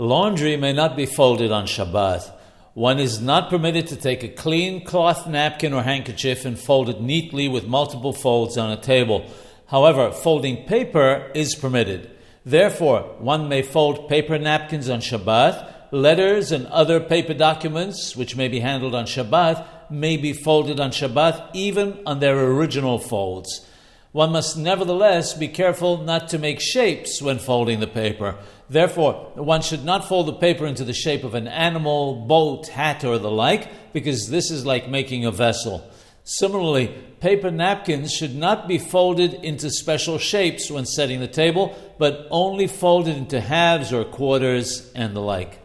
Laundry may not be folded on Shabbat. One is not permitted to take a clean cloth napkin or handkerchief and fold it neatly with multiple folds on a table. However, folding paper is permitted. Therefore, one may fold paper napkins on Shabbat. Letters and other paper documents, which may be handled on Shabbat, may be folded on Shabbat even on their original folds. One must nevertheless be careful not to make shapes when folding the paper. Therefore, one should not fold the paper into the shape of an animal, boat, hat, or the like, because this is like making a vessel. Similarly, paper napkins should not be folded into special shapes when setting the table, but only folded into halves or quarters and the like.